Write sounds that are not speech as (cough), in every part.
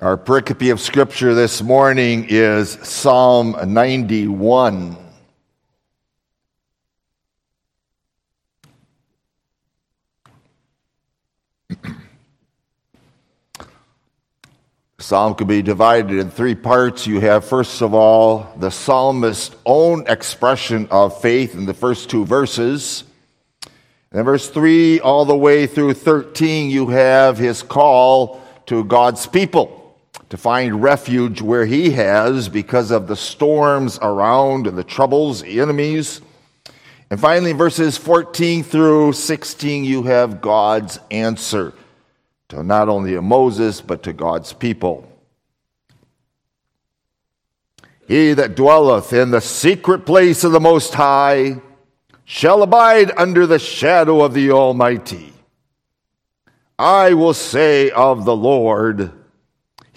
Our pericope of scripture this morning is Psalm 91. (clears throat) Psalm could be divided in three parts. You have, first of all, the psalmist's own expression of faith in the first two verses. And verse 3 all the way through 13, you have his call to God's people to find refuge where he has because of the storms around and the troubles, the enemies. And finally, verses 14 through 16, you have God's answer to not only Moses, but to God's people. He that dwelleth in the secret place of the Most High shall abide under the shadow of the Almighty. I will say of the Lord,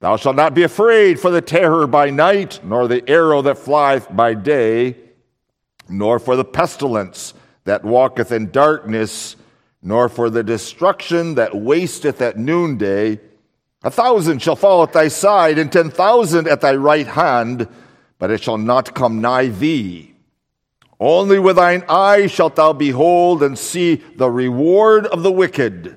Thou shalt not be afraid for the terror by night, nor the arrow that flieth by day, nor for the pestilence that walketh in darkness, nor for the destruction that wasteth at noonday. A thousand shall fall at thy side, and ten thousand at thy right hand, but it shall not come nigh thee. Only with thine eyes shalt thou behold and see the reward of the wicked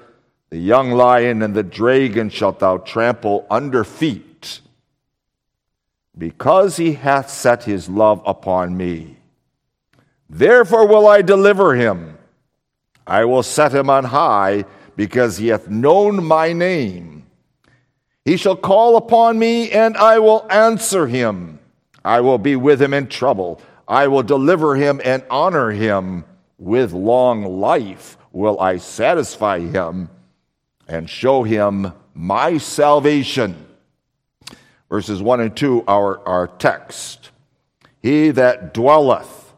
the young lion and the dragon shalt thou trample under feet, because he hath set his love upon me. Therefore will I deliver him. I will set him on high, because he hath known my name. He shall call upon me, and I will answer him. I will be with him in trouble. I will deliver him and honor him. With long life will I satisfy him and show him my salvation. Verses 1 and 2 are our text. He that dwelleth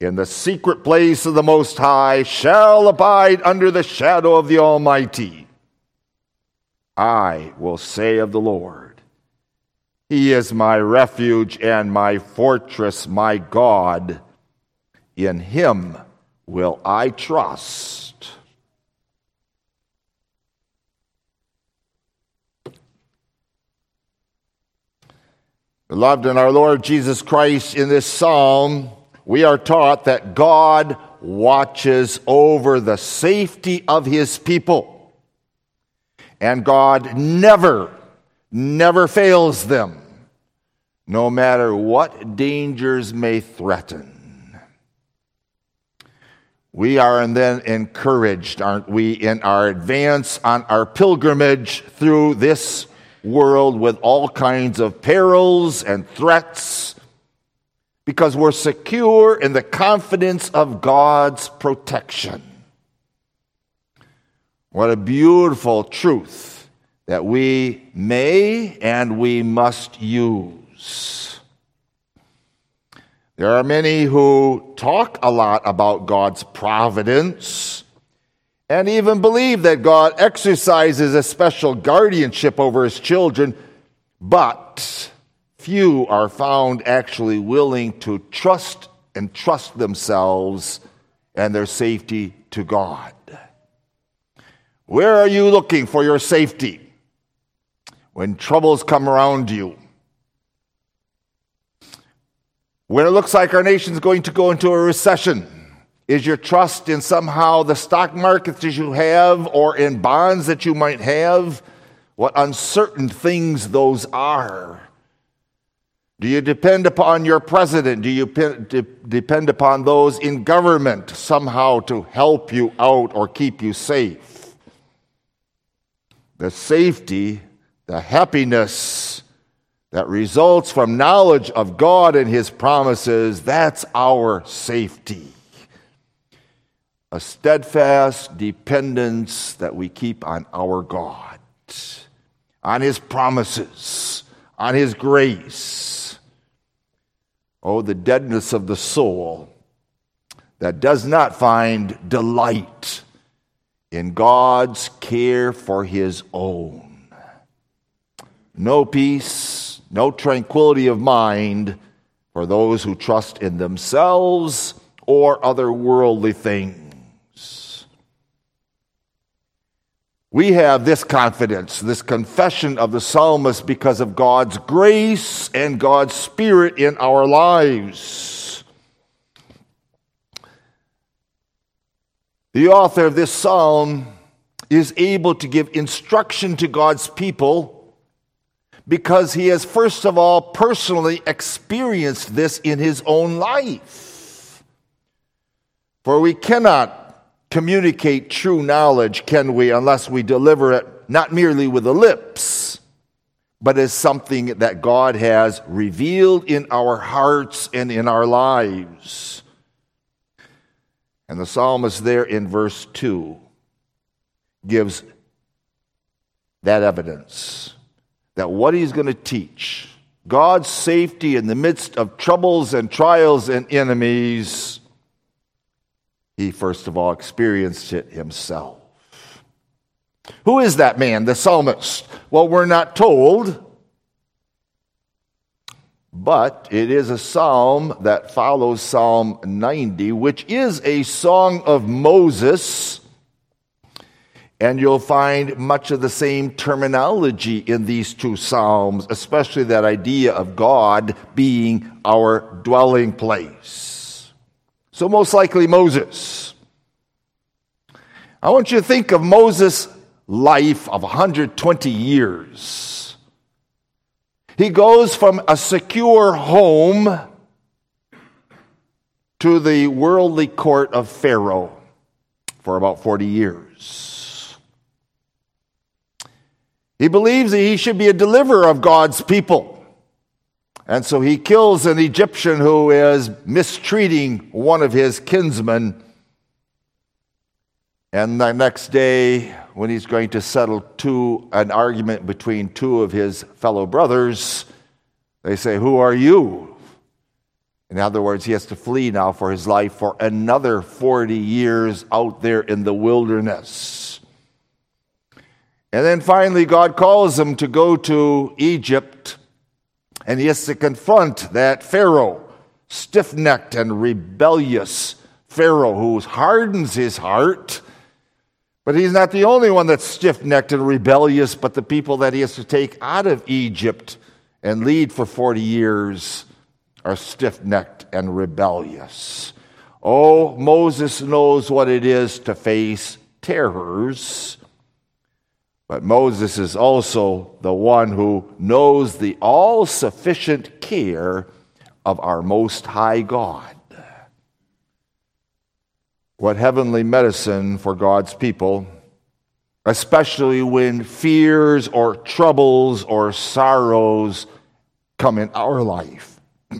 in the secret place of the Most High shall abide under the shadow of the Almighty. I will say of the Lord, He is my refuge and my fortress, my God. In Him will I trust. Beloved in our Lord Jesus Christ, in this psalm, we are taught that God watches over the safety of his people. And God never, never fails them, no matter what dangers may threaten. We are then encouraged, aren't we, in our advance on our pilgrimage through this world with all kinds of perils and threats because we're secure in the confidence of God's protection. What a beautiful truth that we may and we must use. There are many who talk a lot about God's providence and even believe that God exercises a special guardianship over his children, but few are found actually willing to trust and trust themselves and their safety to God. Where are you looking for your safety when troubles come around you? When it looks like our nation is going to go into a recession, is your trust in somehow the stock markets that you have or in bonds that you might have? What uncertain things those are. Do you depend upon your president? Do you depend upon those in government somehow to help you out or keep you safe? The safety, the happiness that results from knowledge of God and His promises, that's our safety. A steadfast dependence that we keep on our God, on His promises, on His grace Oh, the deadness of the soul that does not find delight in God's care for his own. No peace, no tranquility of mind for those who trust in themselves or other worldly things. We have this confidence, this confession of the psalmist because of God's grace and God's Spirit in our lives. The author of this psalm is able to give instruction to God's people because he has, first of all, personally experienced this in his own life. For we cannot communicate true knowledge, can we, unless we deliver it not merely with the lips, but as something that God has revealed in our hearts and in our lives. And the psalmist there in verse 2 gives that evidence that what he's going to teach, God's safety in the midst of troubles and trials and enemies, he first of all experienced it himself. Who is that man, the psalmist? Well, we're not told, but it is a psalm that follows Psalm 90, which is a song of Moses. And you'll find much of the same terminology in these two Psalms, especially that idea of God being our dwelling place. So, most likely Moses. I want you to think of Moses' life of 120 years. He goes from a secure home to the worldly court of Pharaoh for about 40 years. He believes that he should be a deliverer of God's people. And so he kills an Egyptian who is mistreating one of his kinsmen. And the next day, when he's going to settle two, an argument between two of his fellow brothers, they say, Who are you? In other words, he has to flee now for his life for another 40 years out there in the wilderness. And then finally, God calls him to go to Egypt and he has to confront that Pharaoh, stiff necked and rebellious Pharaoh who hardens his heart. But he's not the only one that's stiff necked and rebellious, but the people that he has to take out of Egypt and lead for 40 years are stiff necked and rebellious. Oh, Moses knows what it is to face terrors but Moses is also the one who knows the all sufficient care of our Most High God. What heavenly medicine for God's people, especially when fears or troubles or sorrows come in our life. (clears throat)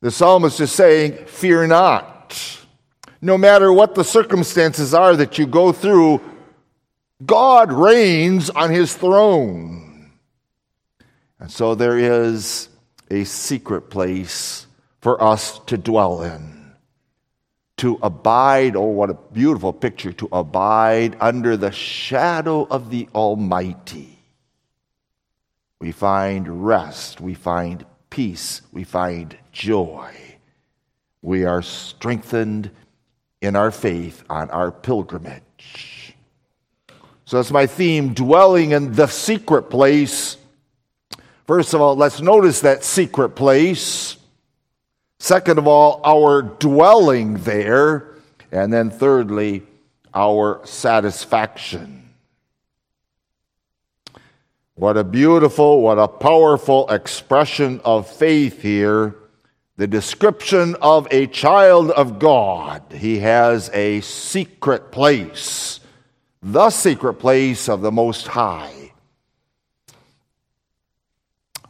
the psalmist is saying, Fear not. No matter what the circumstances are that you go through, God reigns on his throne. And so there is a secret place for us to dwell in, to abide. Oh, what a beautiful picture! To abide under the shadow of the Almighty. We find rest, we find peace, we find joy. We are strengthened in our faith on our pilgrimage. So that's my theme dwelling in the secret place. First of all, let's notice that secret place. Second of all, our dwelling there. And then thirdly, our satisfaction. What a beautiful, what a powerful expression of faith here. The description of a child of God. He has a secret place, the secret place of the Most High.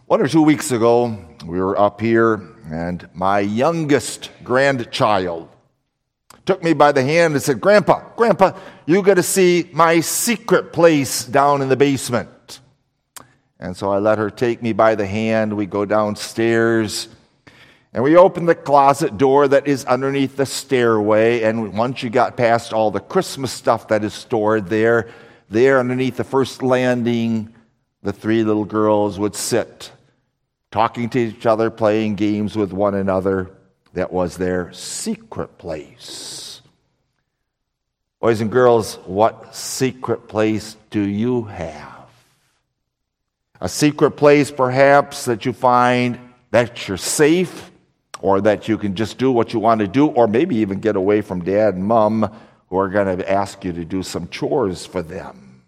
One or two weeks ago, we were up here, and my youngest grandchild took me by the hand and said, Grandpa, Grandpa, you got to see my secret place down in the basement. And so I let her take me by the hand. We go downstairs and we opened the closet door that is underneath the stairway. And once you got past all the Christmas stuff that is stored there, there underneath the first landing, the three little girls would sit, talking to each other, playing games with one another. That was their secret place. Boys and girls, what secret place do you have? A secret place, perhaps, that you find that you're safe or that you can just do what you want to do, or maybe even get away from dad and mom who are going to ask you to do some chores for them.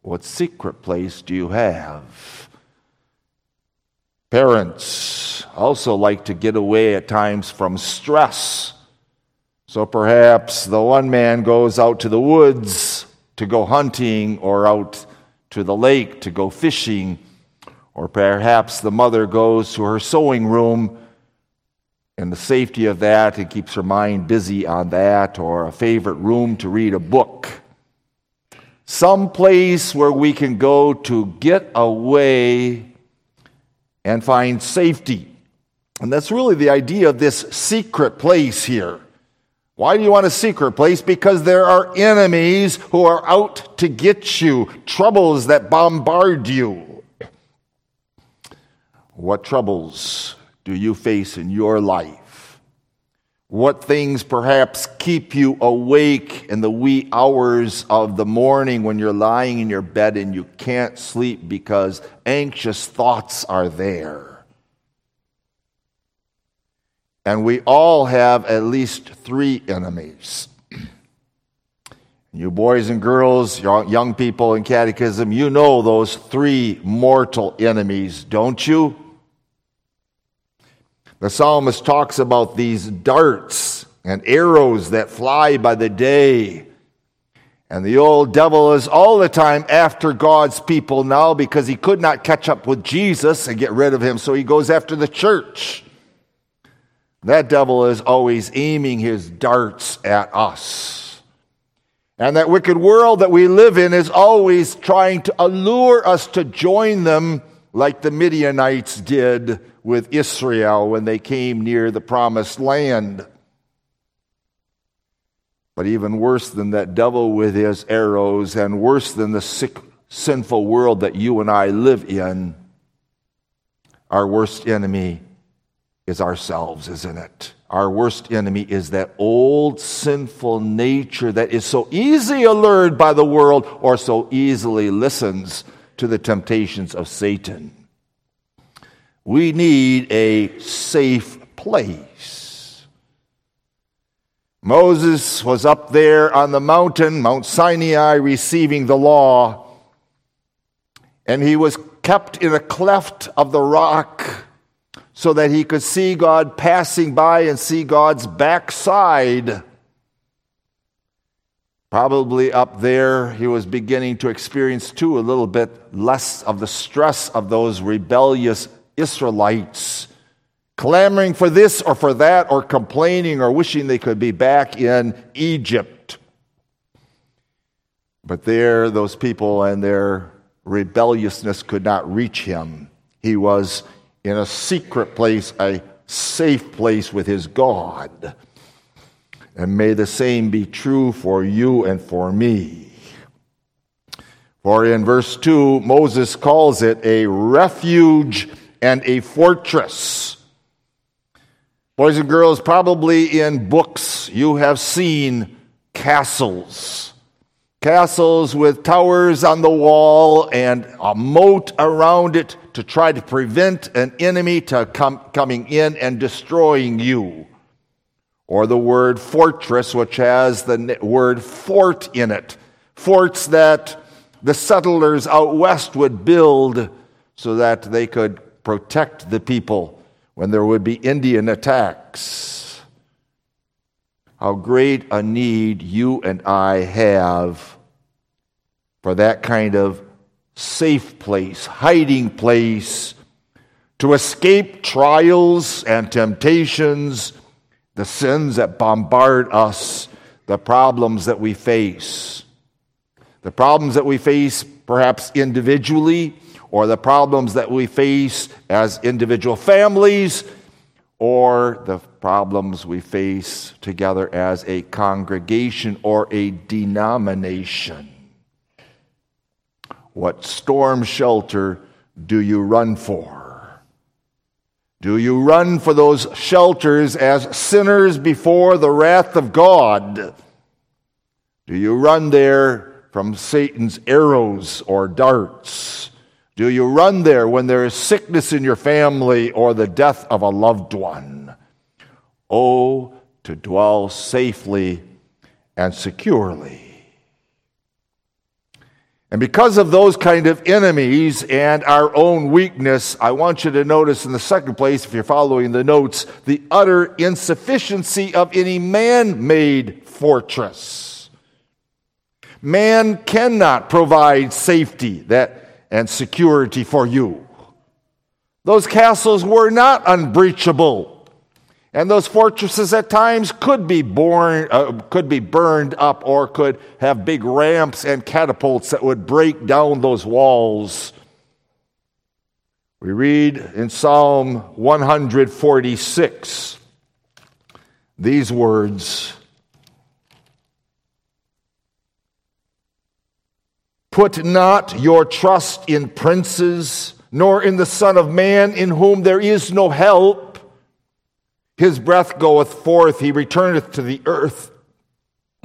What secret place do you have? Parents also like to get away at times from stress. So perhaps the one man goes out to the woods to go hunting or out to the lake to go fishing, or perhaps the mother goes to her sewing room and the safety of that and keeps her mind busy on that, or a favorite room to read a book. Some place where we can go to get away and find safety. And that's really the idea of this secret place here. Why do you want a secret place? Because there are enemies who are out to get you, troubles that bombard you. What troubles do you face in your life? What things perhaps keep you awake in the wee hours of the morning when you're lying in your bed and you can't sleep because anxious thoughts are there? And we all have at least three enemies. You boys and girls, young people in catechism, you know those three mortal enemies, don't you? The psalmist talks about these darts and arrows that fly by the day. And the old devil is all the time after God's people now because he could not catch up with Jesus and get rid of him, so he goes after the church. That devil is always aiming his darts at us. And that wicked world that we live in is always trying to allure us to join them like the Midianites did with Israel when they came near the promised land. But even worse than that devil with his arrows, and worse than the sick, sinful world that you and I live in, our worst enemy is ourselves, isn't it? Our worst enemy is that old sinful nature that is so easily allured by the world or so easily listens to the temptations of Satan. We need a safe place. Moses was up there on the mountain, Mount Sinai, receiving the law, and he was kept in a cleft of the rock so that he could see God passing by and see God's backside. Probably up there, he was beginning to experience too a little bit less of the stress of those rebellious Israelites, clamoring for this or for that, or complaining or wishing they could be back in Egypt. But there, those people and their rebelliousness could not reach him. He was in a secret place, a safe place with his God. And may the same be true for you and for me. For in verse 2, Moses calls it a refuge and a fortress. Boys and girls, probably in books you have seen castles. Castles with towers on the wall and a moat around it to try to prevent an enemy to come, coming in and destroying you. Or the word fortress, which has the word fort in it. Forts that the settlers out west would build so that they could protect the people when there would be Indian attacks. How great a need you and I have for that kind of safe place, hiding place to escape trials and temptations, the sins that bombard us, the problems that we face. The problems that we face, perhaps individually, or the problems that we face as individual families, or the problems we face together as a congregation or a denomination. What storm shelter do you run for? Do you run for those shelters as sinners before the wrath of God? Do you run there from Satan's arrows or darts? Do you run there when there is sickness in your family or the death of a loved one? Oh, to dwell safely and securely and because of those kind of enemies and our own weakness, I want you to notice in the second place, if you're following the notes, the utter insufficiency of any man made fortress. Man cannot provide safety that, and security for you. Those castles were not unbreachable. And those fortresses at times could be, born, uh, could be burned up or could have big ramps and catapults that would break down those walls. We read in Psalm 146 these words Put not your trust in princes, nor in the Son of Man, in whom there is no help. His breath goeth forth, he returneth to the earth.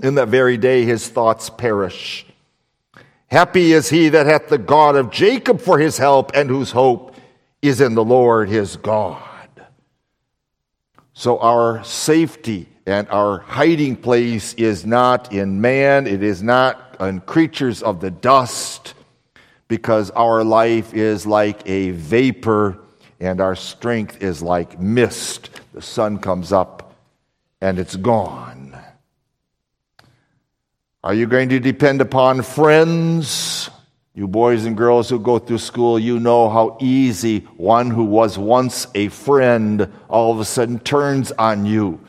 In that very day his thoughts perish. Happy is he that hath the God of Jacob for his help, and whose hope is in the Lord his God. So our safety and our hiding place is not in man, it is not in creatures of the dust, because our life is like a vapor and our strength is like mist. The sun comes up and it's gone. Are you going to depend upon friends? You boys and girls who go through school, you know how easy one who was once a friend all of a sudden turns on you.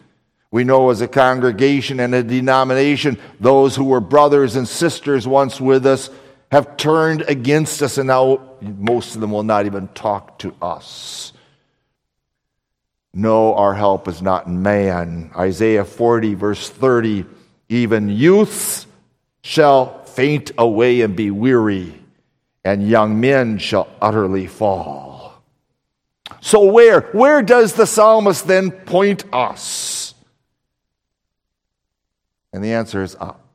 We know as a congregation and a denomination, those who were brothers and sisters once with us have turned against us, and now most of them will not even talk to us. No, our help is not in man. Isaiah 40, verse 30 even youths shall faint away and be weary, and young men shall utterly fall. So, where? Where does the psalmist then point us? And the answer is up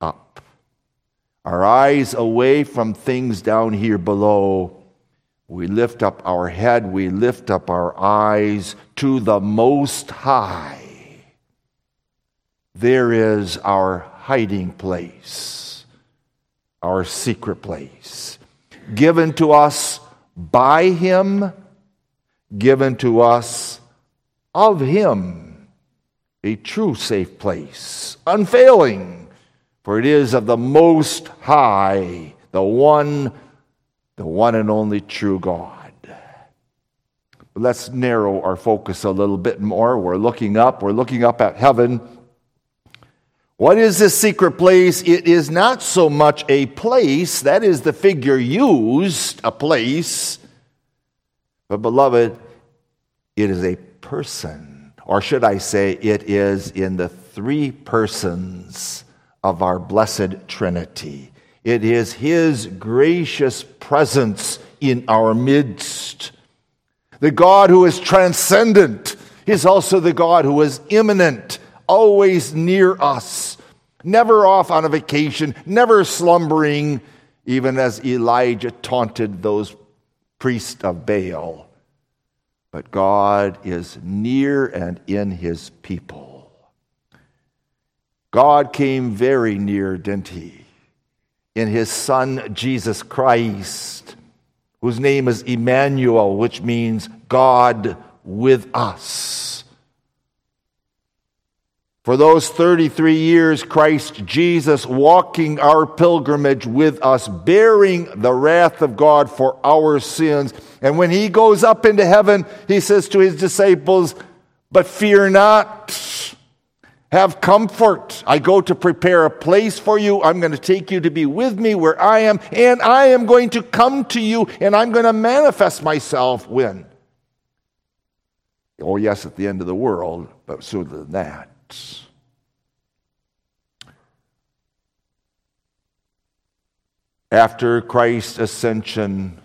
up. our eyes away from things down here below. We lift up our head, we lift up our eyes to the Most High. There is our hiding place, our secret place, given to us by Him, given to us of Him, a true safe place, unfailing for it is of the Most High, the one, the one and only true God. Let's narrow our focus a little bit more. We're looking up, we're looking up at heaven. What is this secret place? It is not so much a place, that is the figure used, a place. But, beloved, it is a person. Or should I say, it is in the three persons of our blessed Trinity. It is His gracious presence in our midst. The God who is transcendent is also the God who is immanent, always near us, never off on a vacation, never slumbering, even as Elijah taunted those priests of Baal. But God is near and in his people. God came very near, didn't he? in his Son, Jesus Christ, whose name is Emmanuel, which means God with us. For those 33 years, Christ Jesus walking our pilgrimage with us, bearing the wrath of God for our sins. And when he goes up into heaven, he says to his disciples, But fear not. Have comfort. I go to prepare a place for you. I'm going to take you to be with me where I am, and I am going to come to you, and I'm going to manifest myself when? Oh, yes, at the end of the world, but sooner than that. After Christ's ascension,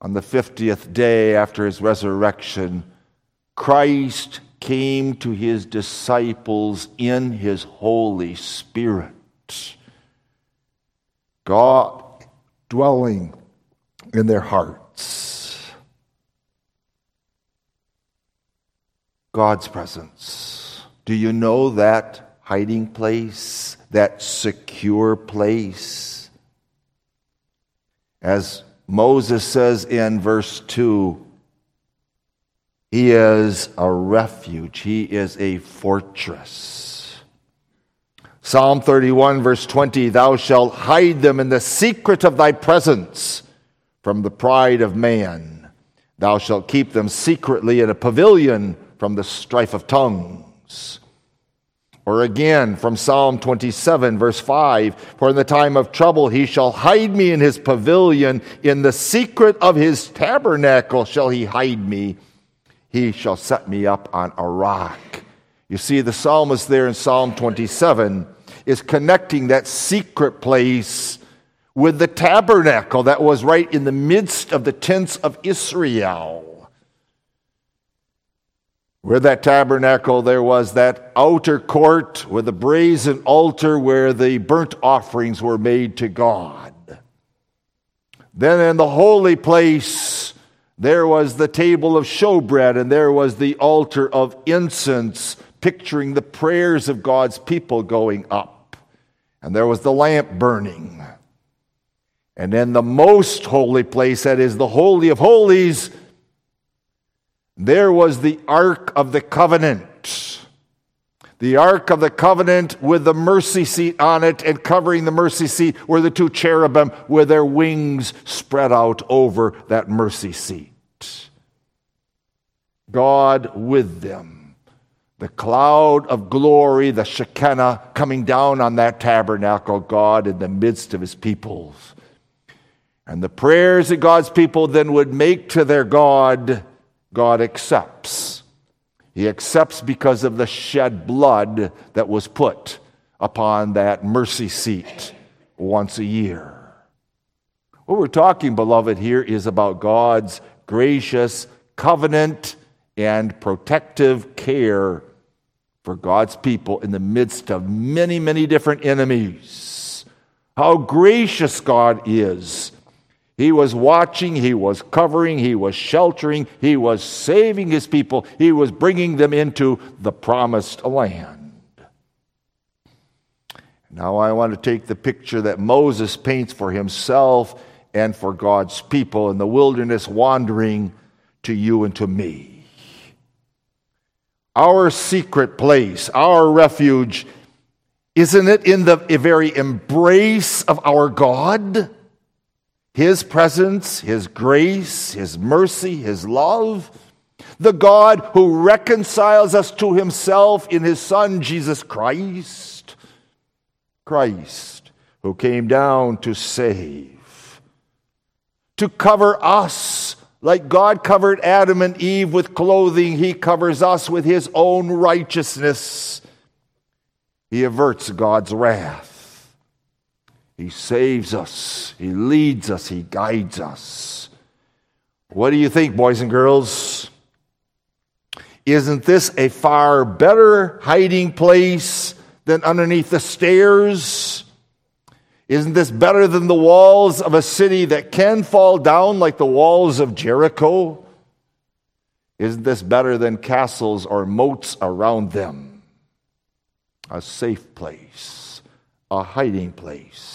on the 50th day after his resurrection, Christ came to his disciples in his Holy Spirit. God dwelling in their hearts. God's presence. Do you know that hiding place, that secure place? As Moses says in verse 2, he is a refuge, He is a fortress. Psalm 31, verse 20 Thou shalt hide them in the secret of thy presence from the pride of man. Thou shalt keep them secretly in a pavilion from the strife of tongues. Or again from Psalm 27, verse 5 For in the time of trouble he shall hide me in his pavilion, in the secret of his tabernacle shall he hide me. He shall set me up on a rock. You see, the psalmist there in Psalm 27 is connecting that secret place with the tabernacle that was right in the midst of the tents of Israel. Where that tabernacle, there was that outer court with the brazen altar where the burnt offerings were made to God. Then in the holy place, there was the table of showbread, and there was the altar of incense, picturing the prayers of God's people going up. And there was the lamp burning. And in the most holy place, that is the Holy of Holies, there was the Ark of the Covenant. The Ark of the Covenant with the mercy seat on it, and covering the mercy seat were the two cherubim with their wings spread out over that mercy seat. God with them. The cloud of glory, the Shekinah coming down on that tabernacle, God in the midst of his peoples. And the prayers that God's people then would make to their God, God accepts. He accepts because of the shed blood that was put upon that mercy seat once a year. What we're talking, beloved, here is about God's gracious covenant and protective care for God's people in the midst of many, many different enemies. How gracious God is. He was watching, He was covering, He was sheltering, He was saving His people, He was bringing them into the promised land. Now, I want to take the picture that Moses paints for himself and for God's people in the wilderness wandering to you and to me our secret place, our refuge, isn't it in the very embrace of our God? His presence, His grace, His mercy, His love. The God who reconciles us to Himself in His Son, Jesus Christ. Christ, who came down to save, to cover us like God covered Adam and Eve with clothing, He covers us with His own righteousness. He averts God's wrath. He saves us. He leads us. He guides us. What do you think, boys and girls? Isn't this a far better hiding place than underneath the stairs? Isn't this better than the walls of a city that can fall down like the walls of Jericho? Isn't this better than castles or moats around them? A safe place, a hiding place.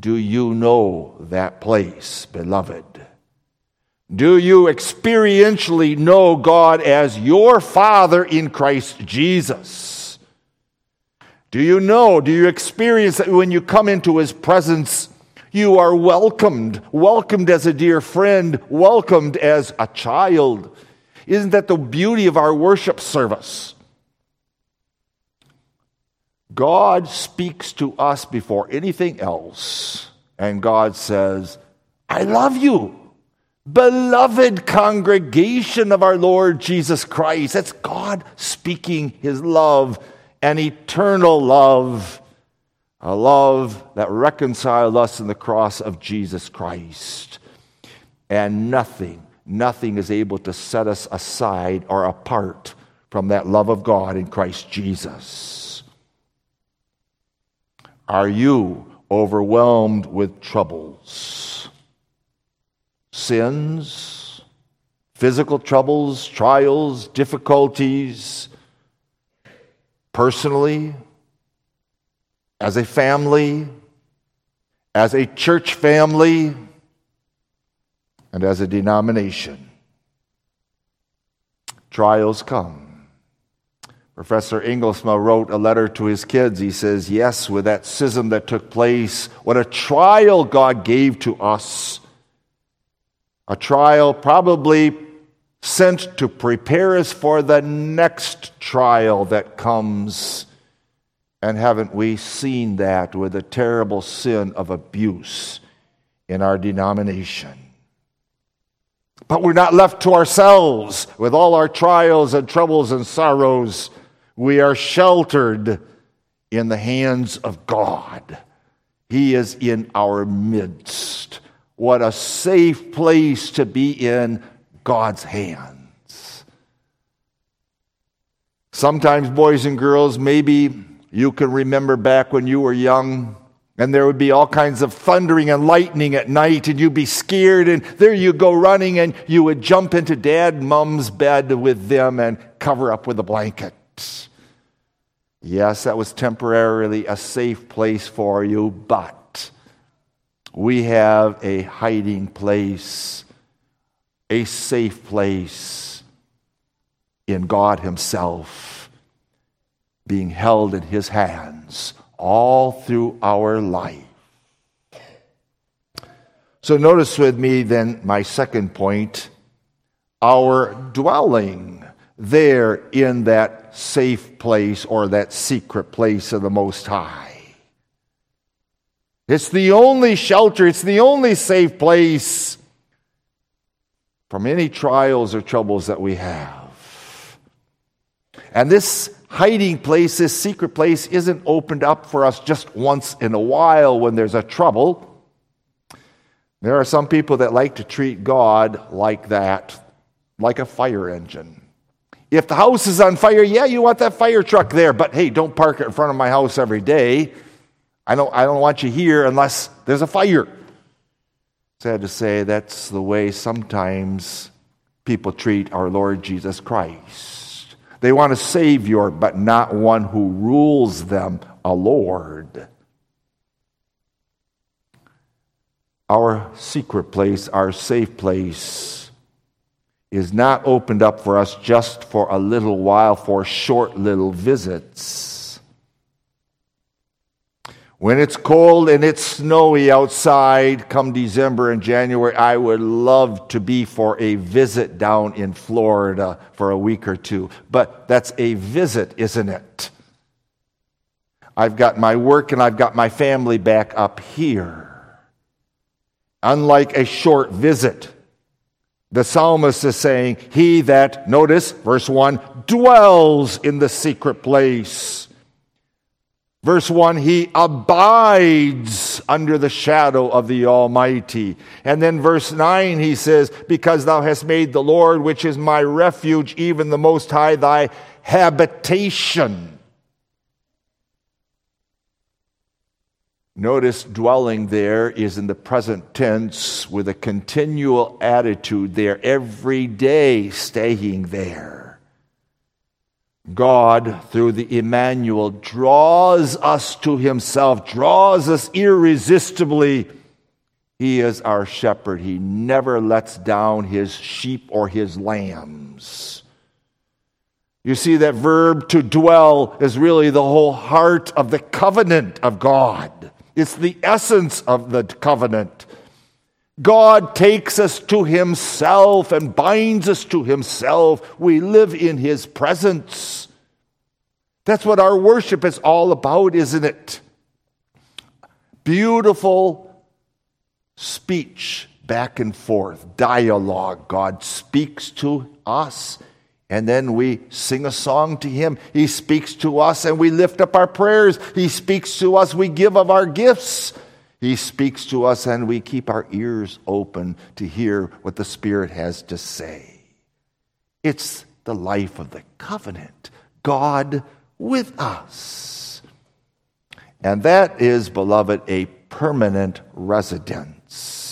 Do you know that place, beloved? Do you experientially know God as your Father in Christ Jesus? Do you know, do you experience that when you come into His presence, you are welcomed, welcomed as a dear friend, welcomed as a child? Isn't that the beauty of our worship service? God speaks to us before anything else, and God says, I love you. Beloved congregation of our Lord Jesus Christ. That's God speaking his love, an eternal love, a love that reconciled us in the cross of Jesus Christ. And nothing, nothing is able to set us aside or apart from that love of God in Christ Jesus. Are you overwhelmed with troubles? Sins, physical troubles, trials, difficulties, personally, as a family, as a church family, and as a denomination. Trials come. Professor Engelsma wrote a letter to his kids. He says, Yes, with that schism that took place, what a trial God gave to us. A trial probably sent to prepare us for the next trial that comes. And haven't we seen that with the terrible sin of abuse in our denomination? But we're not left to ourselves with all our trials and troubles and sorrows. We are sheltered in the hands of God. He is in our midst. What a safe place to be in God's hands. Sometimes, boys and girls, maybe you can remember back when you were young and there would be all kinds of thundering and lightning at night, and you'd be scared, and there you go running, and you would jump into dad mom's bed with them and cover up with a blanket. Yes, that was temporarily a safe place for you, but we have a hiding place, a safe place in God Himself, being held in His hands all through our life. So, notice with me then my second point our dwelling there in that safe place or that secret place of the Most High. It's the only shelter, it's the only safe place from any trials or troubles that we have. And this hiding place, this secret place, isn't opened up for us just once in a while when there's a trouble. There are some people that like to treat God like that, like a fire engine. If the house is on fire, yeah, you want that fire truck there, but hey, don't park it in front of my house every day. I don't, I don't want you here unless there's a fire. Sad to say, that's the way sometimes people treat our Lord Jesus Christ. They want a Savior, but not one who rules them, a Lord. Our secret place, our safe place, is not opened up for us just for a little while, for short little visits. When it's cold and it's snowy outside come December and January, I would love to be for a visit down in Florida for a week or two. But that's a visit, isn't it? I've got my work and I've got my family back up here. Unlike a short visit the psalmist is saying, He that, notice verse 1, dwells in the secret place. Verse 1, he abides under the shadow of the Almighty. And then verse 9, he says, Because thou hast made the Lord, which is my refuge, even the Most High, thy habitation. Notice dwelling there is in the present tense with a continual attitude there, every day staying there. God, through the Emmanuel, draws us to himself, draws us irresistibly. He is our shepherd. He never lets down his sheep or his lambs. You see, that verb to dwell is really the whole heart of the covenant of God. It's the essence of the covenant. God takes us to Himself and binds us to Himself. We live in His presence. That's what our worship is all about, isn't it? Beautiful speech back and forth, dialogue. God speaks to us, and then we sing a song to Him. He speaks to us, and we lift up our prayers. He speaks to us, we give of our gifts. He speaks to us, and we keep our ears open to hear what the Spirit has to say. It's the life of the covenant, God with us. And that is, beloved, a permanent residence.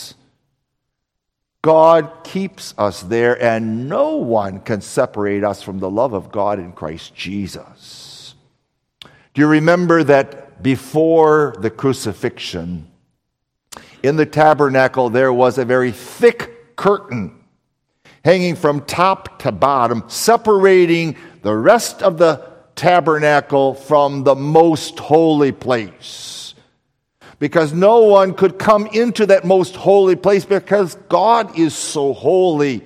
God keeps us there, and no one can separate us from the love of God in Christ Jesus. Do you remember that before the crucifixion, in the tabernacle, there was a very thick curtain hanging from top to bottom, separating the rest of the tabernacle from the most holy place. Because no one could come into that most holy place because God is so holy.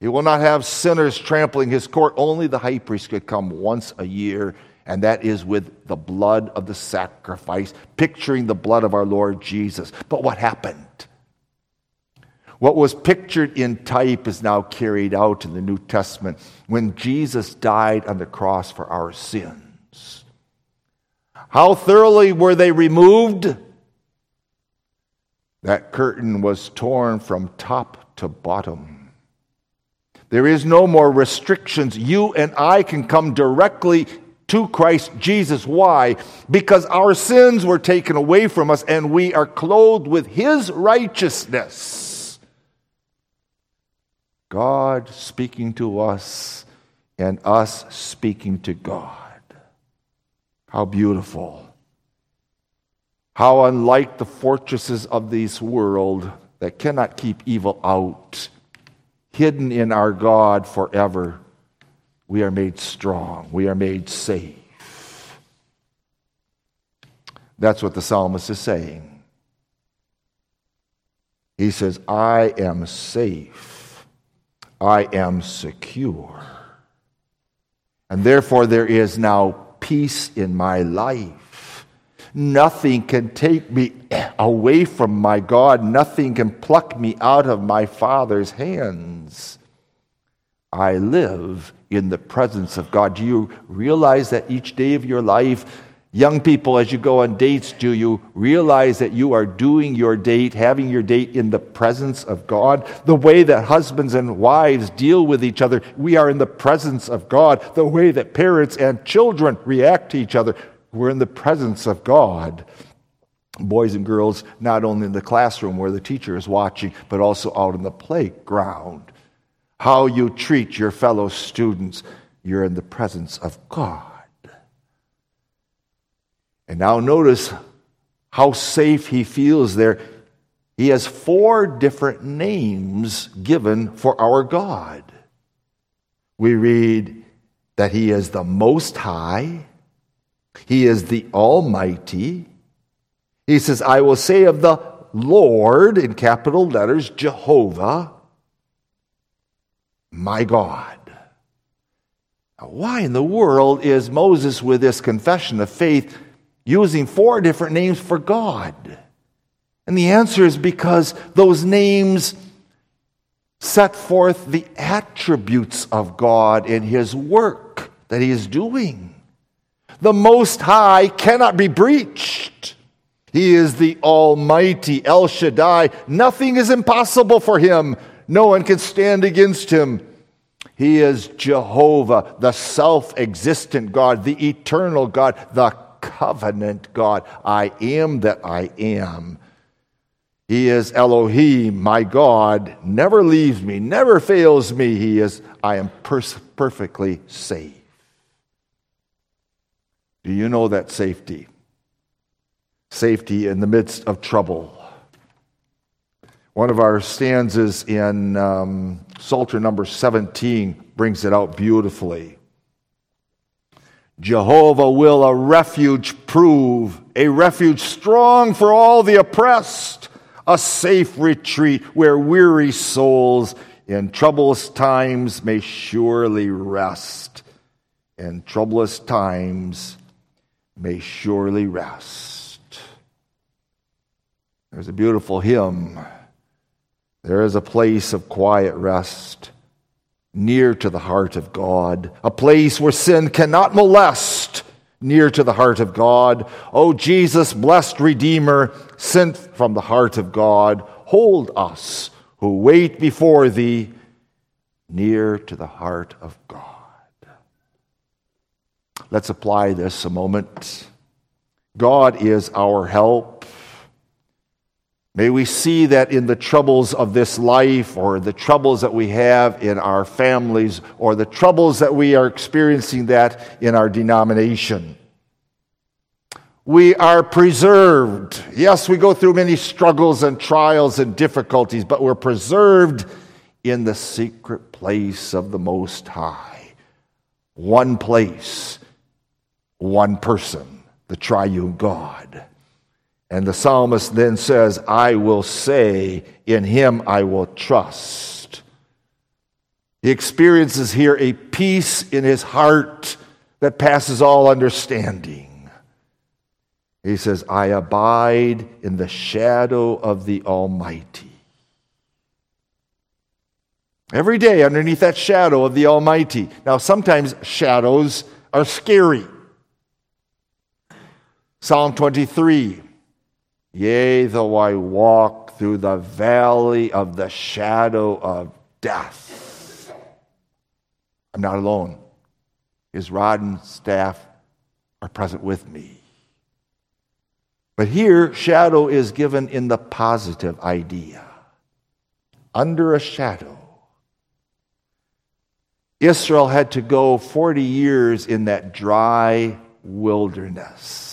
He will not have sinners trampling his court. Only the high priest could come once a year and that is with the blood of the sacrifice, picturing the blood of our Lord Jesus. But what happened? What was pictured in type is now carried out in the New Testament when Jesus died on the cross for our sins. How thoroughly were they removed? That curtain was torn from top to bottom. There is no more restrictions. You and I can come directly to Christ Jesus. Why? Because our sins were taken away from us and we are clothed with His righteousness. God speaking to us and us speaking to God. How beautiful. How unlike the fortresses of this world that cannot keep evil out, hidden in our God forever we are made strong, we are made safe. That's what the psalmist is saying. He says, I am safe, I am secure. And therefore, there is now peace in my life. Nothing can take me (clears throat) away from my God. Nothing can pluck me out of my Father's hands. I live in the presence of God. Do you realize that each day of your life, young people, as you go on dates, do you realize that you are doing your date, having your date in the presence of God? The way that husbands and wives deal with each other, we are in the presence of God. The way that parents and children react to each other, we're in the presence of God boys and girls, not only in the classroom where the teacher is watching, but also out in the playground how you treat your fellow students, you're in the presence of God. And now notice how safe he feels there. He has four different names given for our God. We read that he is the Most High, he is the Almighty. He says, I will say of the Lord, in capital letters, Jehovah my God. Now, why in the world is Moses, with this confession of faith, using four different names for God? And the answer is because those names set forth the attributes of God in his work that he is doing. The Most High cannot be breached. He is the Almighty El Shaddai. Nothing is impossible for him. No one can stand against him. He is Jehovah, the self existent God, the eternal God, the covenant God. I am that I am. He is Elohim, my God, never leaves me, never fails me. He is, I am perfectly safe. Do you know that safety? Safety in the midst of trouble. One of our stanzas in um, Psalter number 17 brings it out beautifully. Jehovah will a refuge prove, a refuge strong for all the oppressed, a safe retreat where weary souls in troublous times may surely rest. In troublous times may surely rest. There's a beautiful hymn. There is a place of quiet rest near to the heart of God, a place where sin cannot molest, near to the heart of God. O Jesus, blessed Redeemer, sent from the heart of God, hold us who wait before thee near to the heart of God. Let's apply this a moment. God is our help. May we see that in the troubles of this life, or the troubles that we have in our families, or the troubles that we are experiencing that in our denomination. We are preserved. Yes, we go through many struggles and trials and difficulties, but we're preserved in the secret place of the Most High. One place, one person, the triune God. And the psalmist then says, I will say, in him I will trust. He experiences here a peace in his heart that passes all understanding. He says, I abide in the shadow of the Almighty. Every day underneath that shadow of the Almighty. Now, sometimes shadows are scary. Psalm 23 Yea, though I walk through the valley of the shadow of death, I'm not alone. His rod and staff are present with me. But here, shadow is given in the positive idea under a shadow. Israel had to go 40 years in that dry wilderness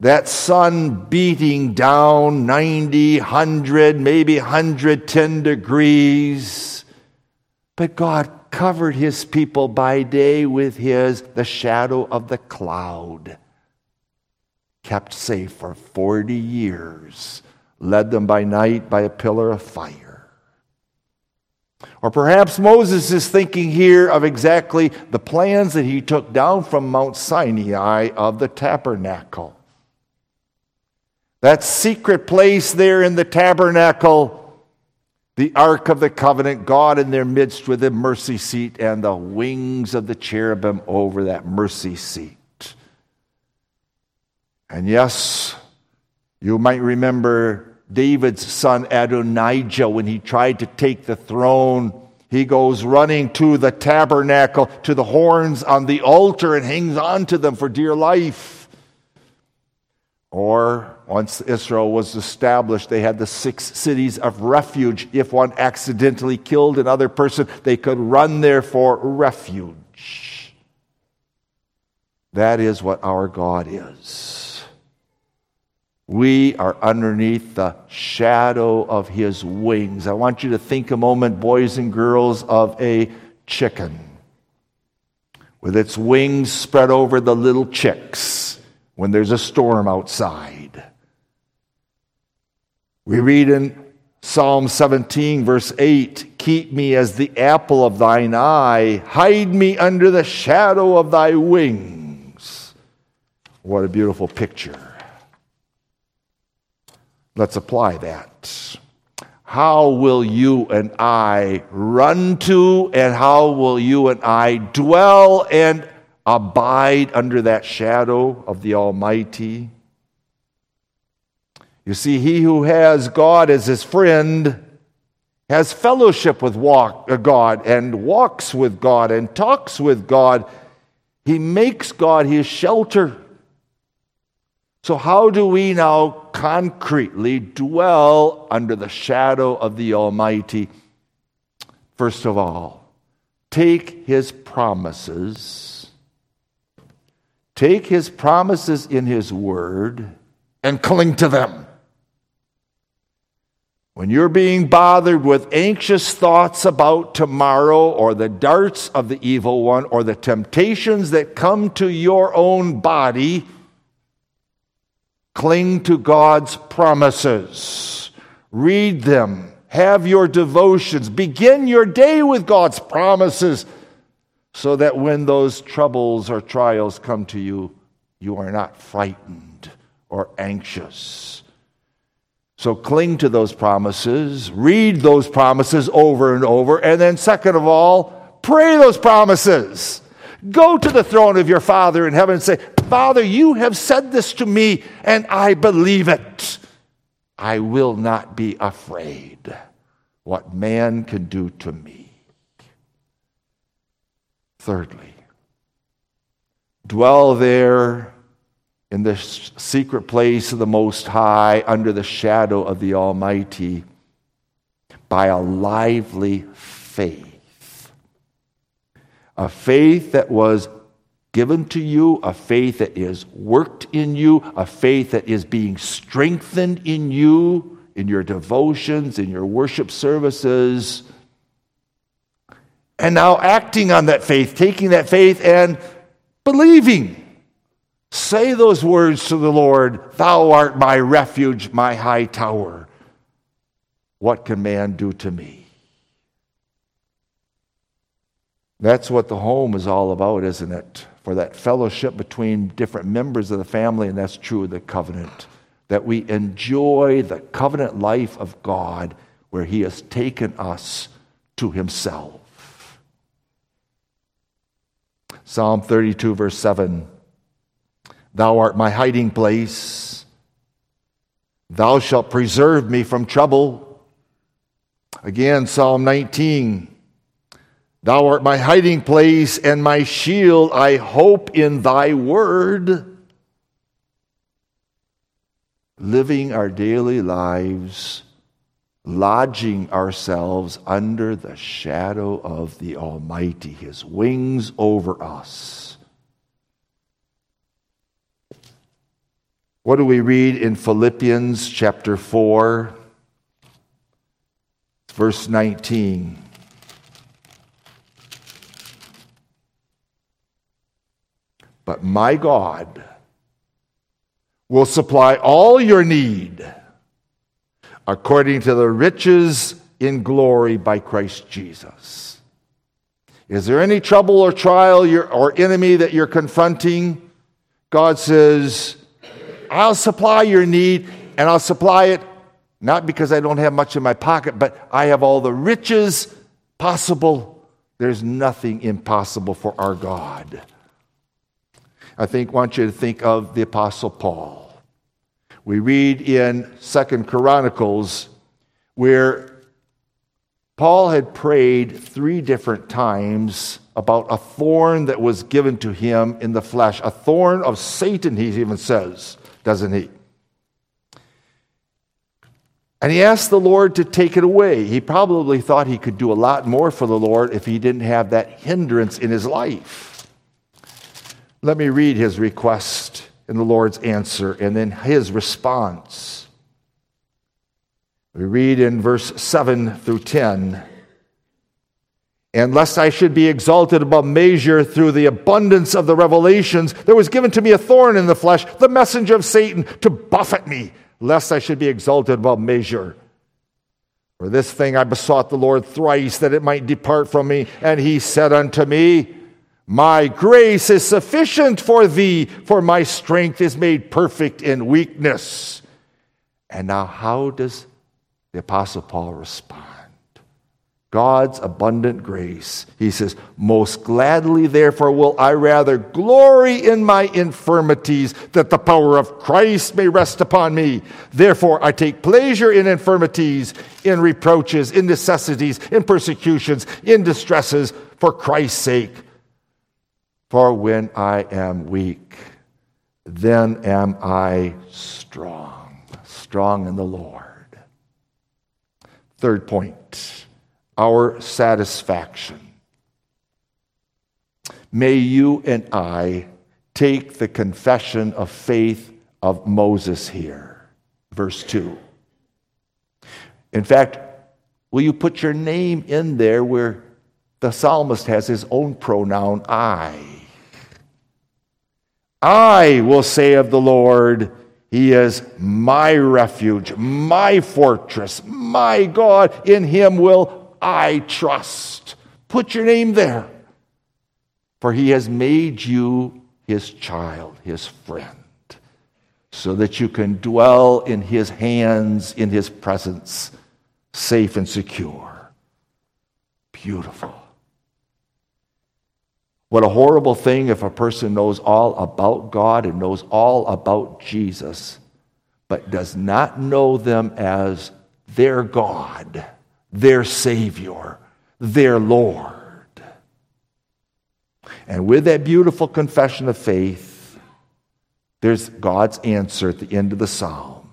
that sun beating down 90, 100, maybe 110 degrees. But God covered his people by day with his the shadow of the cloud. Kept safe for 40 years, led them by night by a pillar of fire. Or perhaps Moses is thinking here of exactly the plans that he took down from Mount Sinai of the tabernacle. That secret place there in the tabernacle, the Ark of the Covenant, God in their midst with the mercy seat and the wings of the cherubim over that mercy seat. And yes, you might remember David's son Adonijah when he tried to take the throne. He goes running to the tabernacle, to the horns on the altar, and hangs on to them for dear life. Or once Israel was established, they had the six cities of refuge. If one accidentally killed another person, they could run there for refuge. That is what our God is. We are underneath the shadow of his wings. I want you to think a moment, boys and girls, of a chicken with its wings spread over the little chicks when there's a storm outside. We read in Psalm 17, verse 8 Keep me as the apple of thine eye, hide me under the shadow of thy wings. What a beautiful picture. Let's apply that. How will you and I run to, and how will you and I dwell and abide under that shadow of the Almighty? You see, he who has God as his friend has fellowship with walk, uh, God and walks with God and talks with God. He makes God his shelter. So, how do we now concretely dwell under the shadow of the Almighty? First of all, take his promises Take his promises in his word and cling to them. When you're being bothered with anxious thoughts about tomorrow or the darts of the evil one or the temptations that come to your own body, cling to God's promises. Read them. Have your devotions. Begin your day with God's promises so that when those troubles or trials come to you, you are not frightened or anxious. So cling to those promises, read those promises over and over, and then, second of all, pray those promises. Go to the throne of your Father in heaven and say, Father, you have said this to me, and I believe it. I will not be afraid what man can do to me. Thirdly, dwell there in the secret place of the Most High, under the shadow of the Almighty, by a lively faith. A faith that was given to you, a faith that is worked in you, a faith that is being strengthened in you, in your devotions, in your worship services. And now acting on that faith, taking that faith and believing Say those words to the Lord Thou art my refuge, my high tower. What can man do to me? That's what the home is all about, isn't it? For that fellowship between different members of the family, and that's true of the covenant. That we enjoy the covenant life of God where He has taken us to Himself. Psalm 32, verse 7 Thou art my hiding place. Thou shalt preserve me from trouble. Again, Psalm 19. Thou art my hiding place and my shield. I hope in thy word. Living our daily lives, lodging ourselves under the shadow of the Almighty, his wings over us. What do we read in Philippians chapter 4, verse 19? But my God will supply all your need according to the riches in glory by Christ Jesus. Is there any trouble or trial or enemy that you're confronting? God says, I'll supply your need, and I'll supply it not because I don't have much in my pocket, but I have all the riches possible. There's nothing impossible for our God. I think want you to think of the apostle Paul. We read in Second Chronicles where Paul had prayed three different times about a thorn that was given to him in the flesh, a thorn of Satan, he even says doesn't he? And he asked the Lord to take it away. He probably thought he could do a lot more for the Lord if he didn't have that hindrance in his life. Let me read his request and the Lord's answer and then his response. We read in verse 7 through 10 and lest I should be exalted above measure through the abundance of the revelations, there was given to me a thorn in the flesh, the messenger of Satan, to buffet me, lest I should be exalted above measure. For this thing I besought the Lord thrice that it might depart from me. And he said unto me, My grace is sufficient for thee, for my strength is made perfect in weakness. And now, how does the Apostle Paul respond? God's abundant grace. He says, Most gladly, therefore, will I rather glory in my infirmities, that the power of Christ may rest upon me. Therefore, I take pleasure in infirmities, in reproaches, in necessities, in persecutions, in distresses, for Christ's sake. For when I am weak, then am I strong, strong in the Lord. Third point our satisfaction. May you and I take the confession of faith of Moses here. Verse 2. In fact, will you put your name in there where the psalmist has his own pronoun, I? I will say of the Lord, He is my refuge, my fortress, my God. In Him will I trust. Put your name there. For He has made you His child, His friend, so that you can dwell in His hands, in His presence, safe and secure. Beautiful. What a horrible thing if a person knows all about God and knows all about Jesus, but does not know them as their God, their Savior, their Lord. And with that beautiful confession of faith, there's God's answer at the end of the psalm.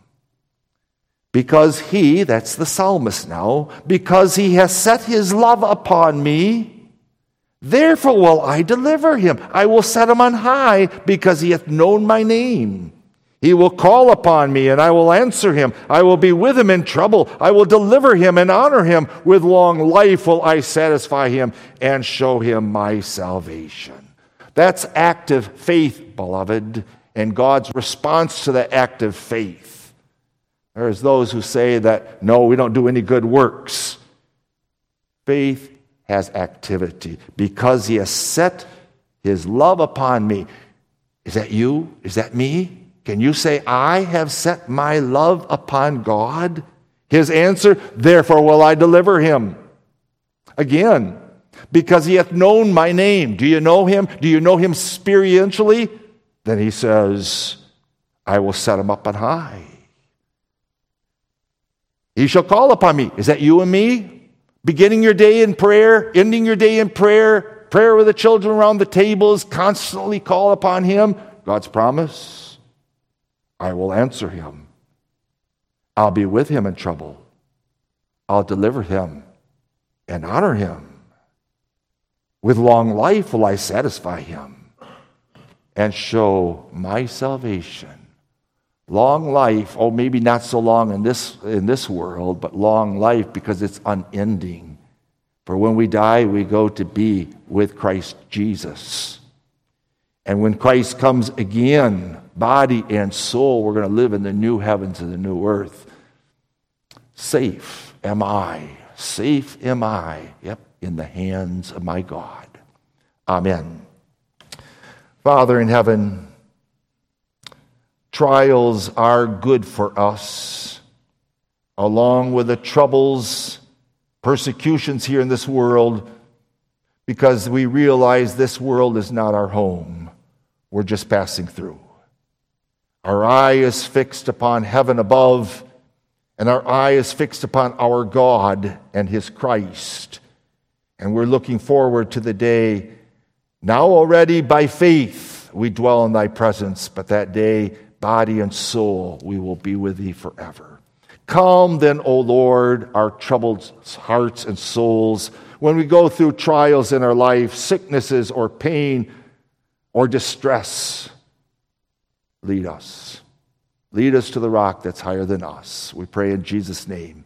Because he, that's the psalmist now, because he has set his love upon me, Therefore will I deliver him. I will set him on high because he hath known my name. He will call upon me and I will answer him. I will be with him in trouble. I will deliver him and honor him. With long life will I satisfy him and show him my salvation. That's active faith, beloved, and God's response to that active faith. There's those who say that, no, we don't do any good works. Faith has activity because he has set his love upon me. Is that you? Is that me? Can you say, I have set my love upon God? His answer, therefore will I deliver him. Again, because he hath known my name. Do you know him? Do you know him experientially? Then he says, I will set him up on high. He shall call upon me. Is that you and me? Beginning your day in prayer, ending your day in prayer, prayer with the children around the tables, constantly call upon Him. God's promise I will answer Him. I'll be with Him in trouble. I'll deliver Him and honor Him. With long life will I satisfy Him and show my salvation. Long life, oh, maybe not so long in this, in this world, but long life because it's unending. For when we die, we go to be with Christ Jesus. And when Christ comes again, body and soul, we're going to live in the new heavens and the new earth. Safe am I, safe am I, yep, in the hands of my God. Amen. Father in heaven, Trials are good for us, along with the troubles, persecutions here in this world, because we realize this world is not our home. We're just passing through. Our eye is fixed upon heaven above, and our eye is fixed upon our God and His Christ. And we're looking forward to the day, now already by faith, we dwell in Thy presence, but that day, body and soul, we will be with thee forever. Calm then, O Lord, our troubled hearts and souls when we go through trials in our life, sicknesses or pain or distress. Lead us. Lead us to the rock that's higher than us. We pray in Jesus' name.